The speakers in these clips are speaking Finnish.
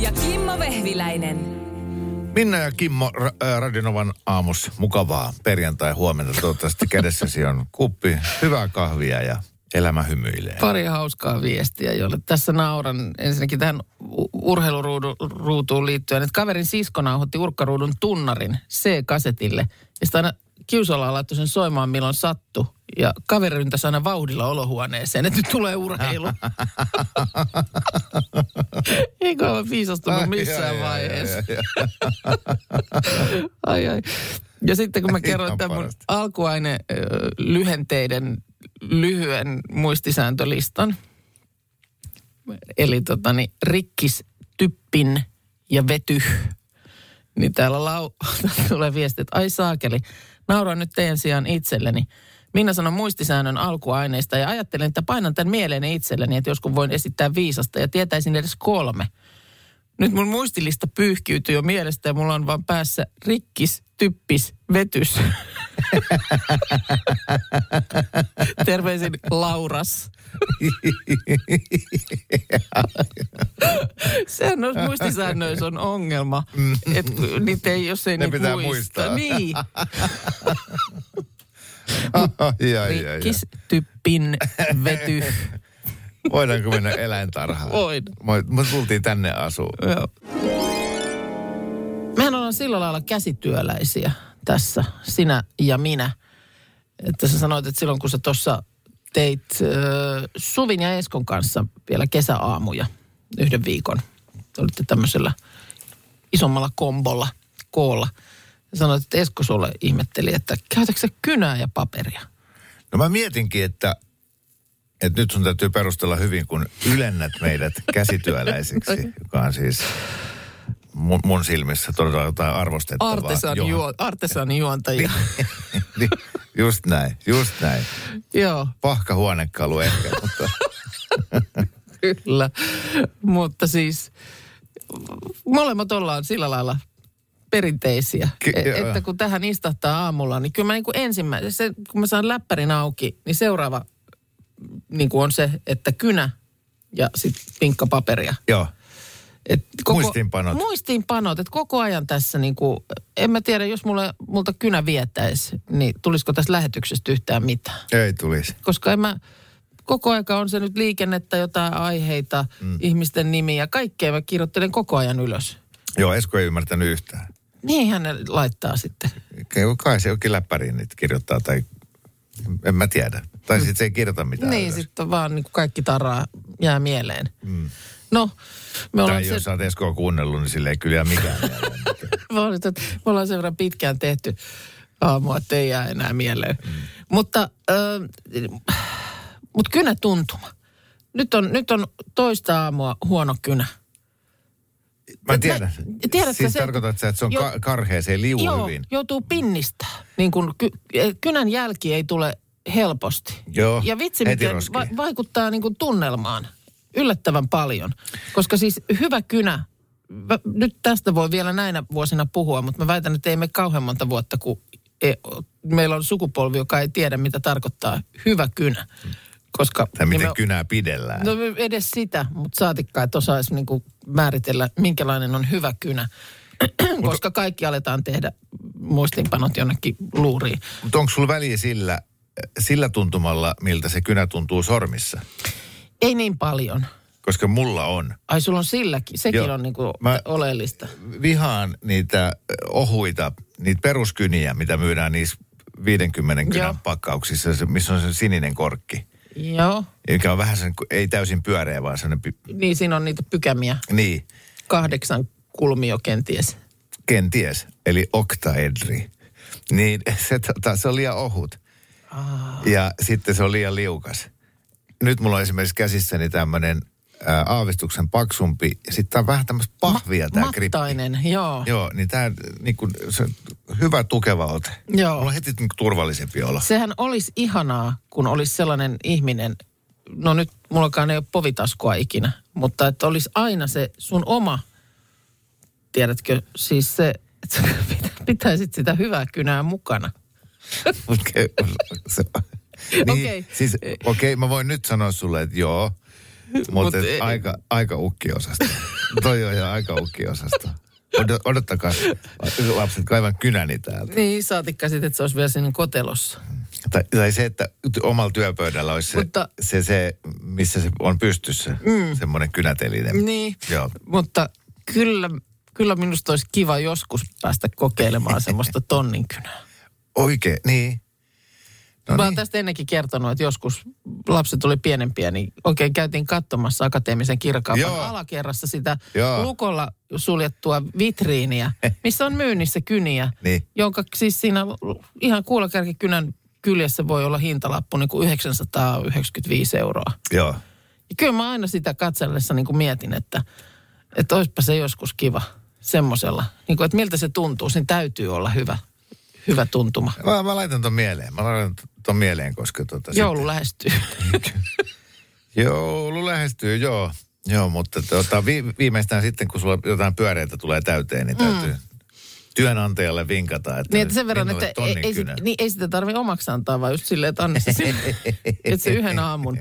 Ja Kimmo Vehviläinen. Minna ja Kimmo Ra- ää, Radionovan aamus. Mukavaa perjantai huomenta. Toivottavasti kädessäsi on kuppi hyvää kahvia ja elämä hymyilee. Pari hauskaa viestiä, joille tässä nauran ensinnäkin tähän urheiluruutuun liittyen, että kaverin sisko nauhoitti urkkaruudun tunnarin C-kasetille. Ja sitten aina kiusalla laittoi sen soimaan milloin sattu. Ja kaveri ryntäsi aina vauhdilla olohuoneeseen, että nyt tulee urheilu. Eikö ole viisastunut missään Ai, ai, ai, vaiheessa. ai, ai. Ai, ai. Ja sitten kun mä kerroin tämän mun alkuaine lyhenteiden lyhyen muistisääntölistan. Eli tota, niin, rikkis, typpin ja vety. Niin täällä lau- tulee viesti, että ai saakeli, nauroin nyt teidän sijaan itselleni. Minä sanon muistisäännön alkuaineista ja ajattelin, että painan tämän mieleeni itselleni, että joskus voin esittää viisasta ja tietäisin edes kolme. Nyt mun muistilista pyyhkiytyy jo mielestä ja mulla on vaan päässä rikkis, typpis, vetys. Terveisin Lauras. Sehän on muistisäännöissä on ongelma. Että niitä ei, jos ei Ne niitä pitää muista. muistaa. Niin. ai, ai, ai, ai. Rikkis, typpin, vety. Voidaanko mennä eläintarhaan? Voidaan. Me tultiin tänne asuun. Joo. Mehän ollaan sillä lailla käsityöläisiä tässä, sinä ja minä. Että sä sanoit, että silloin kun sä tuossa teit äh, Suvin ja Eskon kanssa vielä kesäaamuja yhden viikon. Te olitte tämmöisellä isommalla kombolla, koolla. Ja sanoit, että Esko sulle ihmetteli, että käytätkö kynää ja paperia? No mä mietinkin, että, että nyt sun täytyy perustella hyvin, kun ylennät meidät käsityöläisiksi, joka on siis mun, mun silmissä todella jotain arvostettavaa. Artesan, juo, artesan juontajia. Niin, just näin, just näin. Joo. Pahka huonekalu ehkä, mutta Kyllä, mutta siis molemmat ollaan sillä lailla perinteisiä, Ky- e- että kun tähän istahtaa aamulla, niin kyllä mä niin kuin ensimmäisen, se, kun mä saan läppärin auki, niin seuraava niin kuin on se, että kynä ja sitten pinkka paperia. joo. Et Muistiinpanot. Muistiinpanot, että koko ajan tässä niin kuin, en mä tiedä, jos mulle, multa kynä viettäisi, niin tulisiko tässä lähetyksestä yhtään mitään Ei tulisi. koska en mä, koko aika on se nyt liikennettä, jotain aiheita, mm. ihmisten nimiä, kaikkea mä kirjoittelen koko ajan ylös. Joo, Esko ei ymmärtänyt yhtään. Niin hän laittaa sitten. Kai se jokin läppäriin niitä kirjoittaa tai en mä tiedä. Tai sitten se ei kirjoita mitään. niin, sitten vaan niin kaikki taraa jää mieleen. Mm. No, me ollaan, Tai se, jos sä oot Eskoa kuunnellut, niin sille ei kyllä jää mikään mieleen. me ollaan sen verran pitkään tehty aamua, että ei jää enää mieleen. Mm. Mutta, äh, mutta kynä tuntuma. Nyt on, nyt on toista aamua huono kynä. Mä tiedän. tiedätkö siis se- tarkoitat sä, että se on Jo- ka- karhea, se ei liu Joo, hyvin. joutuu pinnistää. Niin kun ky- kynän jälki ei tule helposti. Joo, Ja vitsi, heti miten va- vaikuttaa niin kuin tunnelmaan yllättävän paljon. Koska siis hyvä kynä, mä- nyt tästä voi vielä näinä vuosina puhua, mutta mä väitän, että ei me kauhean monta vuotta, kun e- meillä on sukupolvi, joka ei tiedä, mitä tarkoittaa hyvä kynä. Koska Tai miten nimen- kynää pidellään. No edes sitä, mutta saatikkaan, että osaisi niinku määritellä, minkälainen on hyvä kynä. Koska kaikki aletaan tehdä muistinpanot jonnekin luuriin. Mutta onko sulla väliä sillä, sillä tuntumalla, miltä se kynä tuntuu sormissa? Ei niin paljon. Koska mulla on. Ai sulla on silläkin, sekin Joo. on niinku Mä- oleellista. Vihaan niitä ohuita, niitä peruskyniä, mitä myydään niissä 50 kynän Joo. pakkauksissa, missä on se sininen korkki. Joo, Mikä on vähän sen, ei täysin pyöreä, vaan sellainen, py- niin siinä on niitä pykämiä. niin, Kahdeksan kulmio kenties. kenties, eli oktaedri. Niin se, tota, se on liian ohut. Ja sitten se on liian liukas. Nyt mulla on esimerkiksi käsissäni tämmöinen ää, aavistuksen paksumpi. Ja sitten tää on vähän tämmöistä pahvia Ma- tämä grippi. Mattainen, joo. Joo, niin tämä niin kuin, se hyvä tukeva ote. Joo. Mulla on heti niin kuin turvallisempi olo. Sehän olisi ihanaa, kun olisi sellainen ihminen, no nyt mullakaan ei ole povitaskua ikinä, mutta että olisi aina se sun oma, tiedätkö, siis se, että pitäisit sitä hyvää kynää mukana. Okei, se, niin, Okei. Siis, okei, mä voin nyt sanoa sulle, että joo, mutta Mut ei- aika, aika ukkiosasta. Toi on jo aika ukkiosasta. Odot- Odottakaa, lapset, kaivan kynäni täältä. Niin, saatikka sitten, että se olisi vielä siinä kotelossa. Tai, tai se, että omalla työpöydällä olisi se, Mutta- se, se, missä se on pystyssä, mm. semmoinen kynäteline. Niin, Joo. mutta kyllä, kyllä minusta olisi kiva joskus päästä kokeilemaan semmoista tonnin kynää. Oikein, niin. No No Mä oon niin. tästä ennenkin kertonut, että joskus lapset oli pienempiä, niin oikein käytiin katsomassa akateemisen kirjakaupan alakerrassa sitä Joo. lukolla suljettua vitriiniä, missä on myynnissä kyniä, Niin. jonka siis siinä ihan kuulakärkikynän kyljessä voi olla hintalappu niin kuin 995 euroa. Joo. Ja kyllä mä aina sitä katsellessa niin kuin mietin, että, että olisipa se joskus kiva semmoisella. Niin kuin, että miltä se tuntuu, siinä täytyy olla hyvä, hyvä tuntuma. Mä, mä laitan ton mieleen. Mä laitan ton mieleen, koska tota... Joulu lähestyy. Joulu lähestyy, joo. Joo, mutta tota, vi, viimeistään sitten, kun sulla jotain pyöreitä tulee täyteen, niin täytyy työnantajalle vinkata, että... Mm. Niin, että sen verran, että ei, ei, sit, niin, ei sitä tarvi omaksi antaa, vaan just silleen, että anna se että se yhden aamun,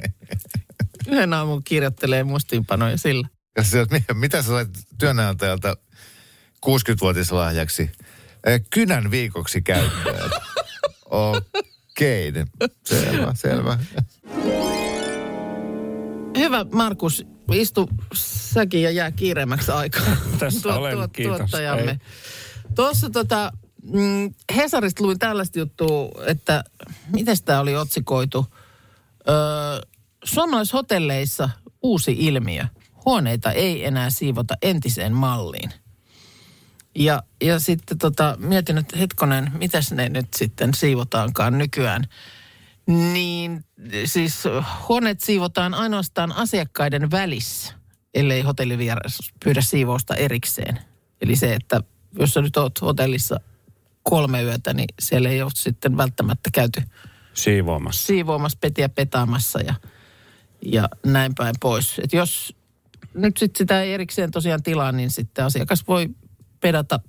yhden aamun kirjoittelee mustiinpanoja sillä. Ja se, mitä, mitä sä sait työnantajalta 60-vuotislahjaksi? Kynän viikoksi käyttöön. Okei, niin selvä, selvä. Hyvä, Markus, istu säkin ja jää kiireemmäksi aikaa. Tässä olen, kiitos. Tuottajamme. Ei. Tuossa tota, mm, Hesarista luin tällaista juttua, että miten tämä oli otsikoitu. Öö, suomalaishotelleissa uusi ilmiö. Huoneita ei enää siivota entiseen malliin. Ja, ja sitten tota, mietin, että hetkonen, mitäs ne nyt sitten siivotaankaan nykyään. Niin siis huoneet siivotaan ainoastaan asiakkaiden välissä, ellei hotellivieras pyydä siivousta erikseen. Eli se, että jos sä nyt oot hotellissa kolme yötä, niin siellä ei ole sitten välttämättä käyty Siivoamassa. siivoamassa, petiä petaamassa ja, ja näin päin pois. Et jos nyt sit sitä ei erikseen tosiaan tilaa, niin sitten asiakas voi pedata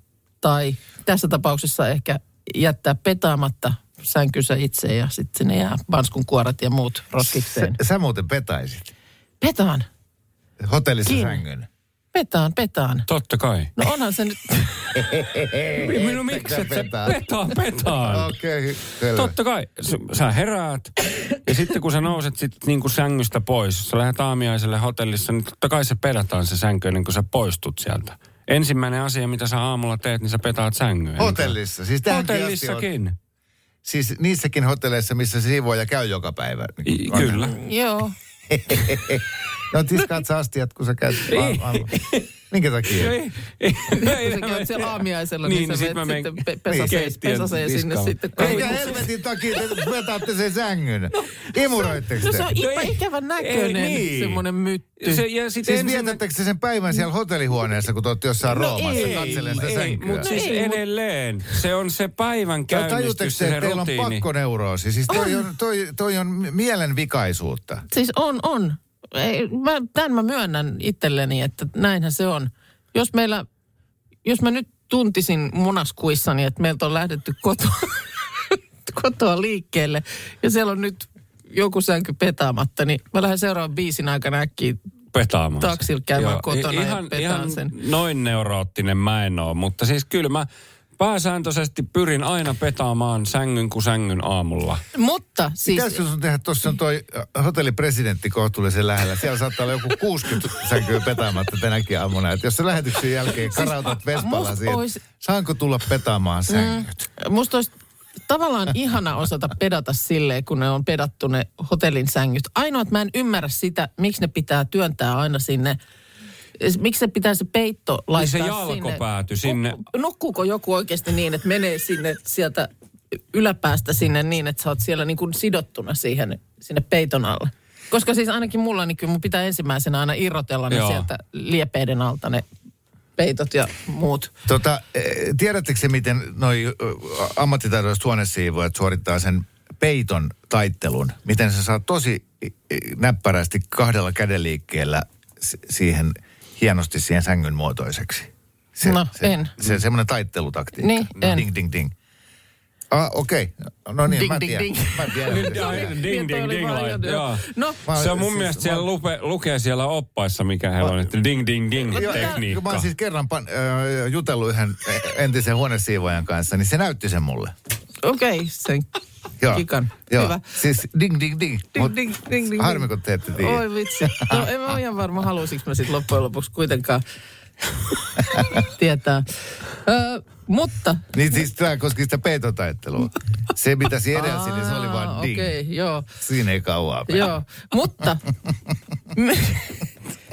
tai tässä tapauksessa ehkä jättää petaamatta sänkynsä itse ja sitten sinne jää vanskun kuoret ja muut Sä, roskikseen. sä muuten petaisit Petaan, hotellissa Kiinni. sängyn. petaan, petaan. Totta kai. No onhan se nyt, Minun miksi et sä petaan? petaan, petaan. Okei, selvä. Totta kai. Sä heräät ja sitten kun sä nouset sit niinku sängystä pois, jos sä lähdet aamiaiselle hotellissa, niin totta kai se pedataan se sänky ennen kuin sä poistut sieltä. Ensimmäinen asia, mitä sä aamulla teet, niin sä petaat sängyä. Hotellissa, siis asti on- Hotellissakin. Siis niissäkin hotelleissa, missä siivoja käy joka päivä. I- On- Kyllä. joo. No tiskaat sä astiat, kun sä käyt. Minkä takia? Ei, ei, Kun sä käyt siellä aamiaisella, niin, Niin, niin niin sä sit mä menet menen sitten pe- pesaseen, pesaseen sinne sitten. Minkä helvetin takia te petaatte sen sängyn? Imuroitteko No te? se on No ei. ikävän näköinen, Ei, niin. semmoinen mytty. Se, ja sit Siis vietättekö te sen päivän siellä hotellihuoneessa, kun te olette jossain No Roomassa ei, katsellen sitä ei, sänkyä? mutta siis ei, edelleen. Se on se päivän Tai tajutteko käynnistys, se että teillä on rutiini. pakkoneuroosi? Siis toi on, toi, toi on mielenvikaisuutta. Siis on, on. Ei, mä, tämän mä myönnän itselleni, että näinhän se on. Jos meillä, jos mä nyt tuntisin munaskuissani, että meiltä on lähdetty kotoa, kotoa liikkeelle ja siellä on nyt joku sänky petaamatta, niin mä lähden seuraavan biisin aikana äkkiä petaamaan. Taksilla käymään Joo, kotona ja ihan, petaan ihan sen. noin neuroottinen mä en ole, mutta siis kyllä mä pääsääntöisesti pyrin aina petaamaan sängyn kuin sängyn aamulla. Mutta siis... Pitäisikö sun tehdä, tuossa on toi äh, hotellipresidentti kohtuullisen lähellä. Siellä saattaa olla joku 60 sänkyä petaamatta tänäkin aamuna. Että jos sä lähetyksen jälkeen karautat Vespalla siihen, ois- saanko tulla petaamaan sängyt? Musta olisi tavallaan ihana osata pedata silleen, kun ne on pedattu ne hotellin sängyt. Ainoa, että mä en ymmärrä sitä, miksi ne pitää työntää aina sinne. Miksi se pitää se peitto laittaa Niin se jalkopääty sinne? sinne. Nuk- Nukkuuko joku oikeasti niin, että menee sinne sieltä yläpäästä sinne niin, että sä oot siellä niin kuin sidottuna siihen, sinne peiton alle? Koska siis ainakin mulla, niin kyllä mun pitää ensimmäisenä aina irrotella ne Joo. sieltä liepeiden alta ne peitot ja muut. Tota, eh, tiedättekö se, miten noi ö, ammattitaidoiset huonesiivoajat suorittaa sen peiton taittelun? Miten se saa tosi eh, näppärästi kahdella kädenliikkeellä s- siihen hienosti siihen sängyn muotoiseksi? Se, No, se, en. Se semmoinen taittelutaktiikka. Niin, en. Ding, ding, ding. Ah, okei. Okay. No niin, Ding, mä ding, tiedän. ding. Mä. Ding, toi ding, oli ding, vaan lait- jo- joo. No, Mä- Se on mun siis mielestä mä- siellä lupe, lukee siellä oppaissa, mikä heillä on, että ding, ding, ding Joo, tekniikka. Mä oon siis kerran pan, ö, jutellut yhden entisen huonesiivoajan kanssa, niin se näytti sen mulle. okei, okay, sen Joo. kikan. Joo. Hyvä. Siis ding, ding, ding. Ding, Mut ding, ding, ding, Harmi, ding. kun te ette tiedä. Oi vitsi. No en mä ole ihan varma, halusinko mä sitten loppujen lopuksi kuitenkaan tietää. Ö, mutta... Niin siis tämä koski sitä peitotaittelua. Se, mitä siinä edelsi, niin se oli vaan Aa, ding. Okei, okay, joo. Siinä ei kauaa mene. Joo, mutta...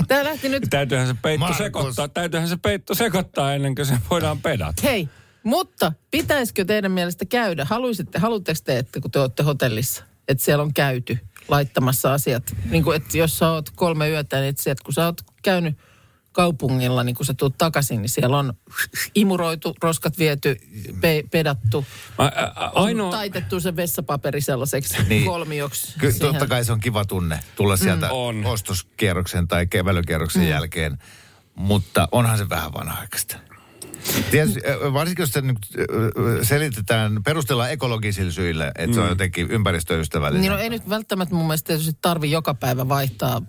Tämä lähti nyt... Täytyyhän se peitto Markus. sekoittaa, täytyyhän se peitto sekoittaa ennen kuin se voidaan pedata. Hei, mutta pitäisikö teidän mielestä käydä? Haluaisitte, haluatteko te, että kun te olette hotellissa, että siellä on käyty laittamassa asiat? Niin kuin, että jos sä oot kolme yötä, niin että sieltä, kun sä oot käynyt kaupungilla, niin kun sä tulet takaisin, niin siellä on imuroitu, roskat viety, pe- pedattu, Ä, ä, on ainoa, taitettu se vessapaperi sellaiseksi Niin. kolmioksi. Kyllä siihen. totta kai se on kiva tunne tulla sieltä On. ostoskierroksen tai keväilykierroksen mm. jälkeen, mutta onhan se vähän vanha-aikaista. Ö, varsinkin jos se nyt, selitetään, perustellaan ekologisilla syillä, että se on jotenkin ympäristöystävällinen. Niin no ei nyt välttämättä mun mielestä tietysti tarvi joka päivä vaihtaa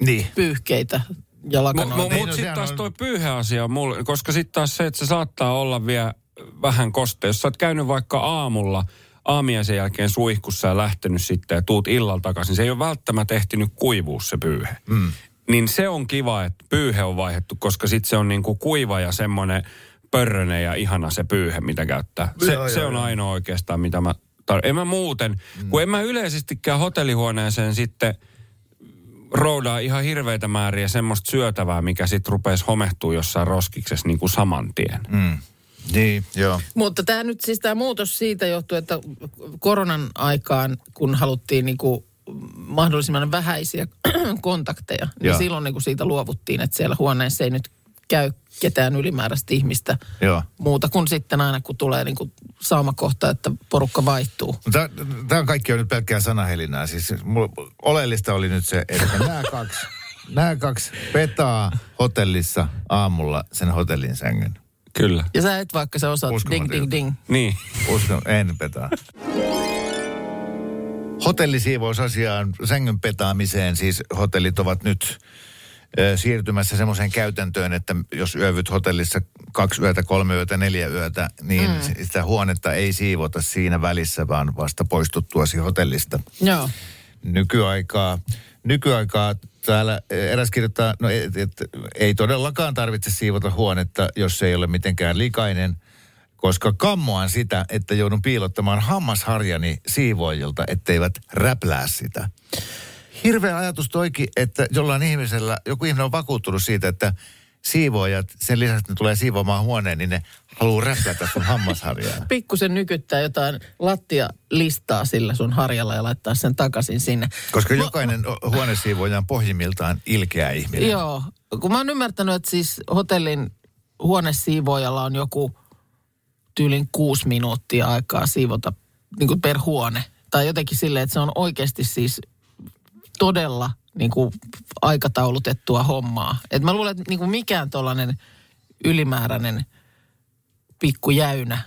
niin. pyyhkeitä ja Mutta lakanoita. mut, Niin, mut no sitten taas on- toi pyyheasia on mulle, koska sitten taas se, että se saattaa olla vielä vähän koste. Jos sä oot käynyt vaikka aamulla aamiaisen jälkeen suihkussa ja lähtenyt sitten ja tuut illalla takaisin, se ei ole välttämättä ehtinyt kuivua se pyyhe. Mm. Niin se on kiva, että pyyhe on vaihdettu, koska sitten se on niinku kuiva ja semmoinen pörrönen ja ihana se pyyhe, mitä käyttää. Se, Joo, se joo, on joo. ainoa oikeastaan, mitä mä tar- En mä muuten, mm. kun en mä yleisestikään hotellihuoneeseen sitten roudaa ihan hirveitä määriä semmoista syötävää, mikä sitten rupeisi homehtuu jossain roskiksessa niin kuin saman tien. Mm. Niin, joo. Mutta tämä nyt siis tämä muutos siitä johtuu, että koronan aikaan, kun haluttiin niinku mahdollisimman vähäisiä kontakteja, niin Joo. silloin niinku siitä luovuttiin, että siellä huoneessa ei nyt käy ketään ylimääräistä ihmistä Joo. muuta kuin sitten aina, kun tulee niinku saumakohta, että porukka vaihtuu. Tämä on kaikki on nyt pelkkää sanahelinää. Siis mulla, oleellista oli nyt se, että nämä kaksi, nämä kaksi petaa hotellissa aamulla sen hotellin sängyn. Kyllä. Ja sä et vaikka sä osaat Uskomaton ding ding ding. Niin. Uskon, en petaa. Hotellisiivousasiaan, sängyn petaamiseen, siis hotellit ovat nyt siirtymässä semmoiseen käytäntöön, että jos yövyt hotellissa kaksi yötä, kolme yötä, neljä yötä, niin mm. sitä huonetta ei siivota siinä välissä, vaan vasta poistuttuasi hotellista. Joo. Nykyaikaa, nykyaikaa täällä eräs kirjoittaa, no et, et, ei todellakaan tarvitse siivota huonetta, jos se ei ole mitenkään likainen, koska kammoan sitä, että joudun piilottamaan hammasharjani siivoojilta, etteivät räplää sitä. Hirveä ajatus toikin, että jollain ihmisellä, joku ihminen on vakuuttunut siitä, että siivoojat, sen lisäksi että ne tulee siivoamaan huoneen, niin ne haluaa räplätä sun hammasharjaa. Pikkusen nykyttää jotain lattia-listaa sillä sun harjalla ja laittaa sen takaisin sinne. Koska jokainen huonesiivooja on pohjimmiltaan ilkeä ihminen. Joo, kun mä oon ymmärtänyt, että siis hotellin huonesiivoojalla on joku tyylin kuusi minuuttia aikaa siivota niin kuin per huone. Tai jotenkin silleen, että se on oikeasti siis todella niin kuin aikataulutettua hommaa. Et mä luulen, että niin kuin mikään tollainen ylimääräinen pikkujäynä,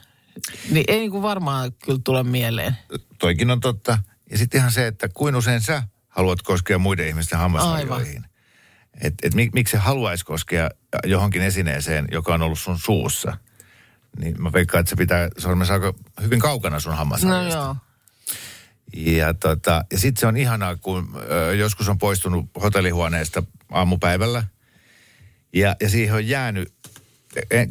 niin ei niin kuin varmaan kyllä tule mieleen. Toikin on totta. Ja sitten ihan se, että kuin usein sä haluat koskea muiden ihmisten hammasharjoihin. Et, et mik, miksi se haluaisi koskea johonkin esineeseen, joka on ollut sun suussa. Niin mä veikkaan, että se pitää sormensa aika hyvin kaukana sun No hammasharjasta. joo. Ja, tota, ja sitten se on ihanaa, kun ö, joskus on poistunut hotellihuoneesta aamupäivällä. Ja, ja siihen on jäänyt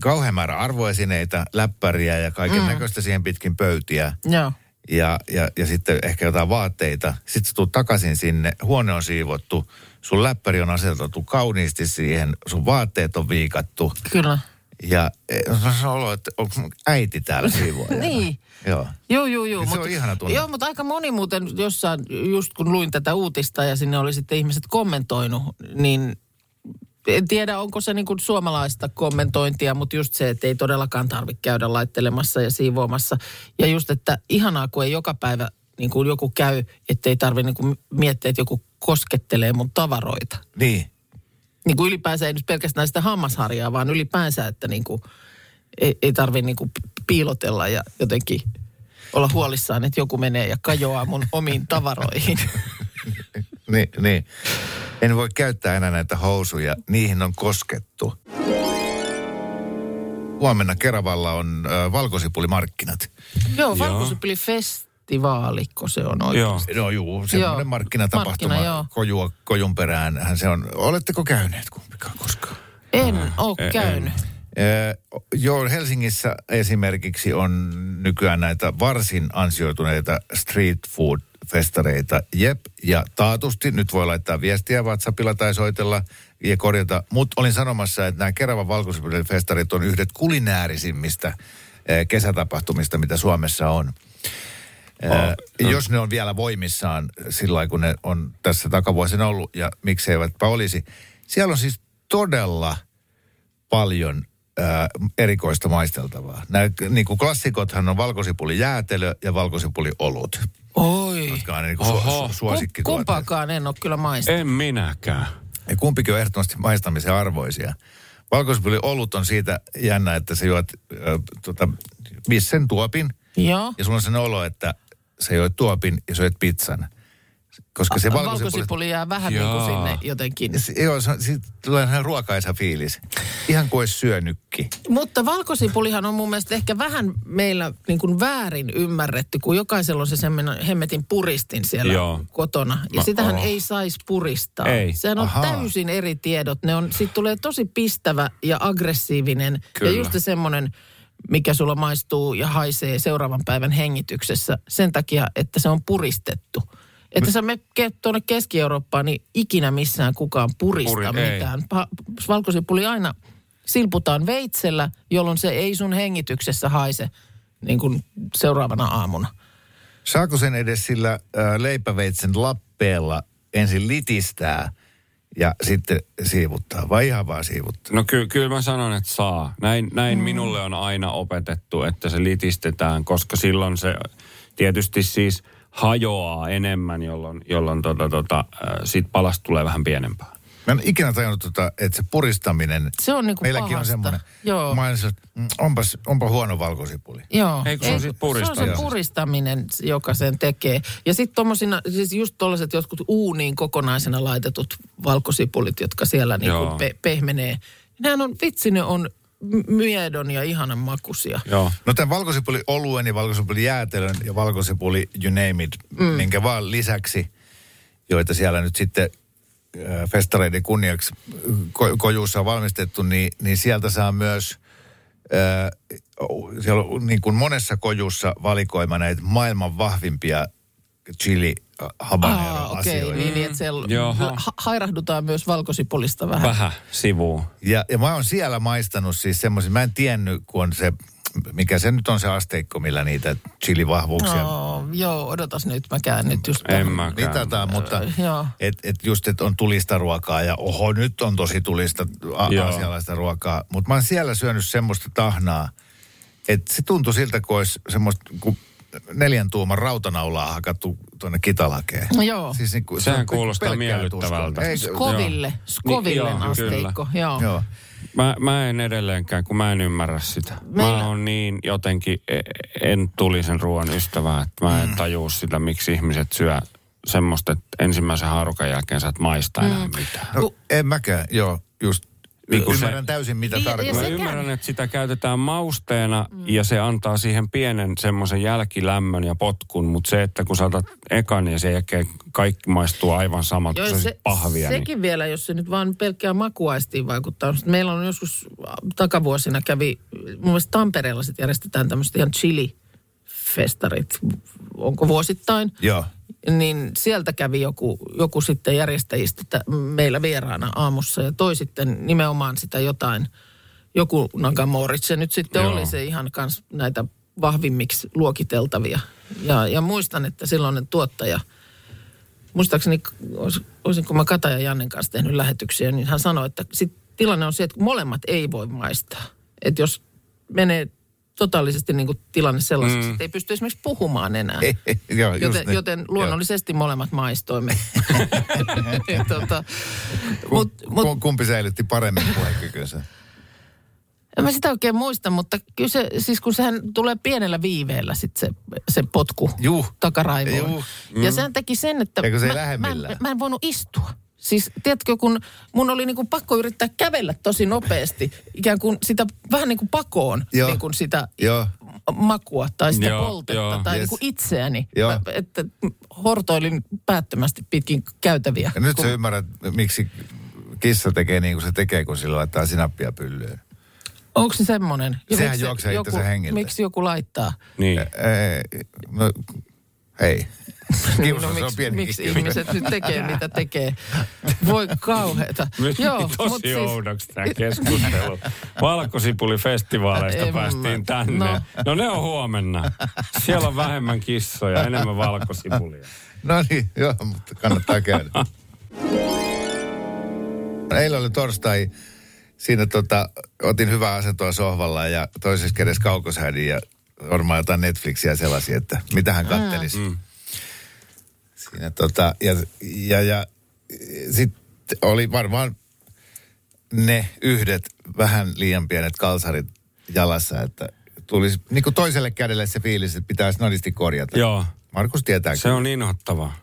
kauhean määrä arvoesineitä, läppäriä ja kaiken näköistä siihen pitkin pöytiä. Joo. Ja, ja, ja sitten ehkä jotain vaatteita. Sitten tulet takaisin sinne, huone on siivottu, sun läppäri on asetettu kauniisti siihen, sun vaatteet on viikattu. Kyllä. Ja eh, on sellainen olo, että onko mun äiti täällä siivoajana. Niin. Joo. Joo, joo, joo. Se on ihana tunne. Joo, mutta aika moni muuten jossain, just kun luin tätä uutista ja sinne oli sitten ihmiset kommentoinut, niin en tiedä, onko se niin kuin suomalaista kommentointia, mutta just se, että ei todellakaan tarvitse käydä laittelemassa ja siivoamassa. Ja just, että ihanaa, kun ei joka päivä niin kuin joku käy, ettei tarvitse niin kuin miettiä, että joku koskettelee mun tavaroita. Niin. Niin kuin ylipäänsä ei nyt pelkästään sitä hammasharjaa, vaan ylipäänsä, että niin kuin ei, ei tarvitse niin kuin piilotella ja jotenkin olla huolissaan, että joku menee ja kajoaa mun omiin tavaroihin. Niin, niin. En voi käyttää enää näitä housuja. Niihin on koskettu. Huomenna Keravalla on äh, valkosipulimarkkinat. Joo, valkosipuli festivaalikko se on oikeasti. Joo. No juu, semmoinen Joo. markkinatapahtuma Markkina, joo. kojua, kojun perään. Hän se on. Oletteko käyneet kumpikaan koskaan? En ole en. käynyt. Ee, joo, Helsingissä esimerkiksi on nykyään näitä varsin ansioituneita street food festareita. Jep, ja taatusti nyt voi laittaa viestiä WhatsAppilla tai soitella ja korjata. Mutta olin sanomassa, että nämä Keravan festarit on yhdet kulinaarisimmista ee, kesätapahtumista, mitä Suomessa on. Oh, jos ne on vielä voimissaan sillä lailla, kun ne on tässä takavuosina ollut ja mikseivät olisi. Siellä on siis todella paljon ää, erikoista maisteltavaa. Nämä niin kuin klassikothan on valkosipuli jäätelö ja valkosipuli olut, Oi. jotka on niin kuin Oho. su- suosikkituotteet. Kumpaakaan en ole kyllä maistanut. En minäkään. Ja kumpikin on ehdottomasti maistamisen arvoisia. Valkosipuli olut on siitä jännä, että sä juot äh, tota, vissen tuopin Joo. ja sulla on sen olo, että sä joit tuopin ja söit pizzan. Koska se valkosipuli... Valkosipuli jää vähän niin kuin sinne jotenkin. Se- Joo, se, siitä tulee ihan ruokaisa fiilis. Ihan kuin olisi syönytkin. Mutta valkosipulihan on mun mielestä ehkä vähän meillä niin kuin väärin ymmärretty, kun jokaisella on se semmoinen hemmetin puristin siellä Joo. kotona. Ja Mä- sitähän oh. ei saisi puristaa. Ei. Sehän on Ahaa. täysin eri tiedot. Ne on, siitä tulee tosi pistävä ja aggressiivinen. Kyllä. Ja just se semmoinen, mikä sulla maistuu ja haisee seuraavan päivän hengityksessä sen takia, että se on puristettu. Että sä me tuonne Keski-Eurooppaan, niin ikinä missään kukaan purista Puri- mitään. Pa- valkosipuli aina silputaan veitsellä, jolloin se ei sun hengityksessä haise niin kuin seuraavana aamuna. Saako sen edes sillä äh, leipäveitsen lappeella ensin litistää ja sitten siivuttaa? Vai ihan vaan siivuttaa? No ky- kyllä mä sanon, että saa. Näin, näin mm. minulle on aina opetettu, että se litistetään, koska silloin se tietysti siis hajoaa enemmän, jolloin, jolloin tota, tota, äh, siitä palasta tulee vähän pienempää. Mä en ikinä tajunnut, tota, että se puristaminen... Se on niinku Meilläkin pahasta. on semmoinen. Joo. Mä olisin, että mm, onpas, onpa huono valkosipuli. Joo. Ei, kun se on sit Se on puristaminen. se puristaminen, joka sen tekee. Ja sitten tuommoisina, siis just tuollaiset jotkut uuniin kokonaisena laitetut valkosipulit, jotka siellä niinku pe- pehmenee. Nehän on, vitsi ne on miedon ja ihanan makuisia. Joo. No tämän valkosipuli oluen ja valkosipuli jäätelön ja valkosipuli you name it, mm. minkä vaan lisäksi, joita siellä nyt sitten festareiden kunniaksi ko- kojuussa on valmistettu, niin, niin sieltä saa myös, äh, siellä on niin kuin monessa kojussa valikoima näitä maailman vahvimpia chili habanero Aa, okei, asioita. niin, niin että siellä Jaha. ha- hairahdutaan myös valkosipulista vähän. Vähän sivuun. Ja, ja mä oon siellä maistanut siis semmoisia, mä en tiennyt, kun on se, mikä se nyt on se asteikko, millä niitä chilivahvuuksia No, joo, odotas nyt, mä käyn nyt just En mäkään. mitataan, mutta Äh, joo. et, et just, että on tulista ruokaa ja oho, nyt on tosi tulista a- Joo. aasialaista ruokaa. Mutta mä oon siellä syönyt semmoista tahnaa, että se tuntui siltä, kun olisi semmoista kuin neljän tuuman rautanaulaa hakattu tuonne kitalakeen. No joo. Siis niin kuin, Sehän se on kuulostaa miellyttävältä. Eikö? Skoville, Joo. Skoville Niin, joo, asteikko, joo. Joo. Mä, mä en edelleenkään, kun mä en ymmärrä sitä. Meillä- Mä oon niin jotenkin, e- en tulisen ruoan ystävä, että mä en tajua sitä, miksi ihmiset syö semmoista, että ensimmäisen haarukan jälkeen sä et maista enää Mm. mitään. No, en mäkään, joo, just Niin kuin ymmärrän se- täysin, mitä Niin, ja tarkoittaa. Mä ymmärrän, että sitä käytetään mausteena mm. ja se antaa siihen pienen semmoisen jälkilämmön ja potkun, mutta se, että kun saatat ekan ja sen jälkeen kaikki maistuu aivan samat, Joo, se, se, pahvia. sekin Niin. vielä, jos se nyt vaan pelkkää makuaistiin vaikuttaa. Meillä on joskus takavuosina kävi, mun mielestä Tampereella sit järjestetään tämmöiset ihan chili-festarit. Onko vuosittain? Joo. Niin sieltä kävi joku, joku sitten järjestäjistä tä- meillä vieraana aamussa ja toi sitten nimenomaan sitä jotain, joku Nagamori se nyt sitten Joo. oli se ihan kans näitä vahvimmiksi luokiteltavia. Ja, ja muistan, että silloinen tuottaja, muistaakseni, olisinko mä Kata ja Jannen kanssa tehnyt lähetyksiä, niin hän sanoi, että sit tilanne on se, että molemmat ei voi maistaa. Että jos menee totaalisesti niin kuin tilanne sellaiseksi, mm. että ei pysty esimerkiksi puhumaan enää. Joo, just Joten, niin. joten luonnollisesti molemmat maistoimme. Tota, Joo. mut, mut, Ku- Kumpi säilytti paremmin puhekykynsä? en mä sitä oikein muista, mutta kyllä se, siis kun sehän tulee pienellä viiveellä sit se, se potku Juh. takaraivoon. Juh. Ja sehän teki sen, että Eikö se ei mä, mä, en, mä en voinut istua. Siis tiedätkö, kun mun oli niinku pakko yrittää kävellä tosi nopeasti, ikään kuin sitä vähän niin kuin pakoon, Joo. niin kuin sitä Joo. makua tai sitä Joo, poltetta joo. tai Yes. niin kuin itseäni. Joo. Mä, että hortoilin päättömästi pitkin käytäviä. Ja nyt kun- sä ymmärrät, miksi kissa tekee niin kuin se tekee, kun sillä laittaa sinappia pyllyyn. Onko se semmoinen? Ja Sehän miksi juoksee joku, itsensä hengiltä. Miksi joku laittaa? Niin. Ei, no, hei. Kiusa, no, se on miksi, pieni miksi ihmiset nyt tekee, mitä tekee? Voi kauheeta. Joo, tosi siis, oudoksi tämä keskustelu. Valkosipulifestivaaleista En mä- päästiin tänne. no. No. ne on huomenna. Siellä on vähemmän kissoja, enemmän valkosipulia. No niin, joo, mutta kannattaa käydä. Eilen oli torstai. Siinä tota, otin hyvää asentoa sohvalla ja toisessa kädessä kaukoshädin ja varmaan jotain Netflixiä sellaisia, että mitä hän kattelisi. Mm. Siinä tota, ja, ja, ja sitten oli varmaan ne yhdet vähän liian pienet kalsarit jalassa, että tulisi niin kuin toiselle kädelle se fiilis, että pitäisi nadisti korjata. Joo, Markus tietää se on inhottavaa.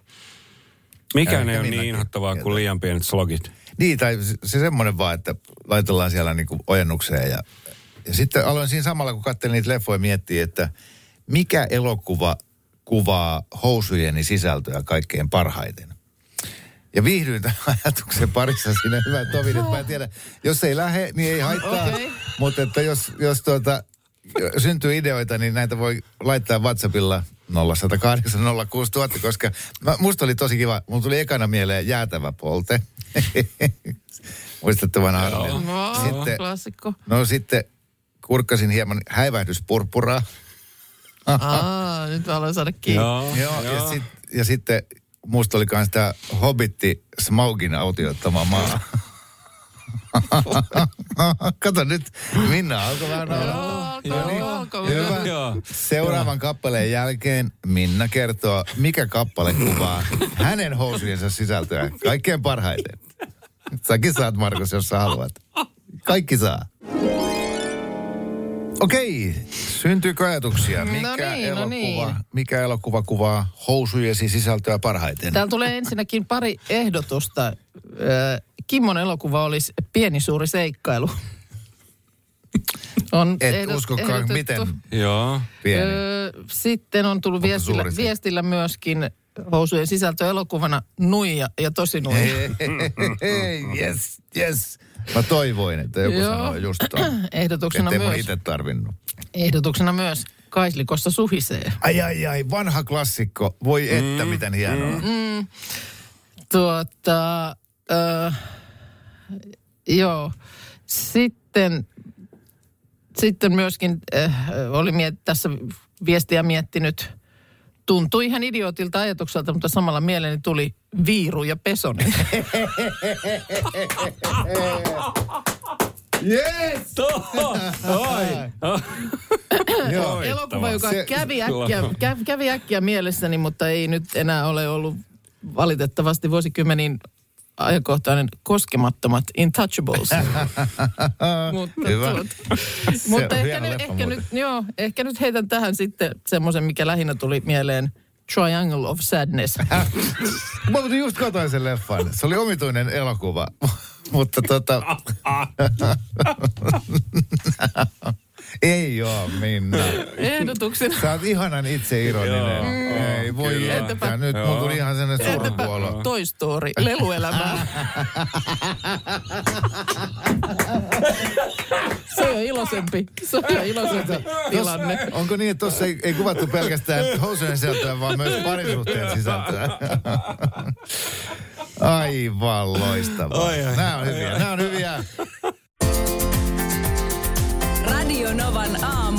Mikään Eikä ei ole niin inhottavaa kuin liian pienet slogit. Niin, tai se, se semmoinen vaan, että laitellaan siellä niinku ojennukseen. Ja, ja sitten aloin siinä samalla, kun katselin niitä leffoja, miettiä, että mikä elokuva kuvaa housujeni sisältöä kaikkein parhaiten. Ja viihdyin tämän ajatuksen parissa siinä hyvän tovin, että mä en tiedä, jos ei lähde, niin ei haittaa. Okei. Mutta että jos, jos tuota, syntyy ideoita, niin näitä voi laittaa WhatsAppilla 0108 06000, koska mä, musta oli tosi kiva. Mulla tuli ekana mieleen jäätävä polte. Muistatte vanha? No, Sitten, klassikko. no sitten kurkkasin hieman häivähdyspurpuraa. Aa, nyt mä aloin saada kiinni. Joo, Joo, ja, sit, ja sitten musta oli myös tämä Hobbitti Smaugin autioittama maa. Kato nyt, Minna alkoi vähän nauraa. No niin, hyvä. Joo. Seuraavan kappaleen jälkeen Minna kertoo, mikä kappale kuvaa hänen housujensa sisältöä kaikkein parhaiten. Säkin saat, Markus, jos sä haluat. Kaikki saa. Okei, syntyykö ajatuksia? Mikä, No niin, no elokuva, niin. mikä elokuva kuvaa housujesi sisältöä parhaiten? Täällä tulee ensinnäkin pari ehdotusta. Kimmon elokuva olisi Pieni suuri seikkailu. On Et ehdot- uskokaan, ehdotettu. miten Joo. pieni. Sitten on tullut Mutta viestillä, viestillä myöskin housujen sisältö elokuvana Nuija ja tosi Nuija. yes, yes. Mä toivoin, että joku Joo. sanoo just ton. Ehdotuksena Ettei mun myös, itse tarvinnut. ehdotuksena myös Kaislikossa suhisee. Ai ai ai, vanha klassikko. Voi että, miten hienoa. Mm. Tuota, öö, joo. Sitten, sitten myöskin äh, oli miet, tässä viestiä miettinyt, tuntui ihan idiotilta ajatukselta, mutta samalla mieleeni tuli Viiru ja Pesonen. Yes! Oi. Joo. Elokuva, joka Se- kävi äkkiä, kä, kävi äkkiä mielessäni, mutta ei nyt enää ole ollut valitettavasti vuosikymmeniin ajankohtainen koskemattomat Intouchables. mutta Hyvä. tuot, mutta ehkä, nyt, ehkä, nyt, joo, ehkä nyt heitän tähän sitten semmoisen, mikä lähinnä tuli mieleen. Triangle of Sadness. Mä just katsoin sen leffan. Se oli omituinen elokuva. Mutta tota... Ei oo, Minna. Ehdotuksena. Sä oot ihanan itseironinen. Ei voi Kyllä. jättää. Nyt mulla tuli ihan sellainen surupuolo. Toy Story, leluelämää. Se on iloisempi. Se on iloisempi tilanne. Onko niin, että tuossa ei, ei kuvattu pelkästään housujen sisältöä, vaan myös parisuhteen sisältöä? Aivan loistavaa. Nämä on hyviä, nämä on hyviä.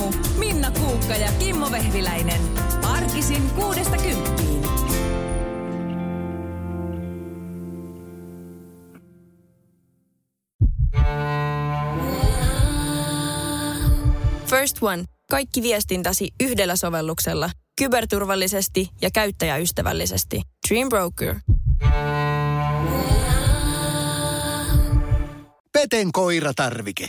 Aamu. Minna Kuukka ja Kimmo Vehviläinen. Arkisin kuudesta kymppiin. First One. Kaikki viestintäsi yhdellä sovelluksella. Kyberturvallisesti ja käyttäjäystävällisesti. Dream Broker. Peten koiratarvike.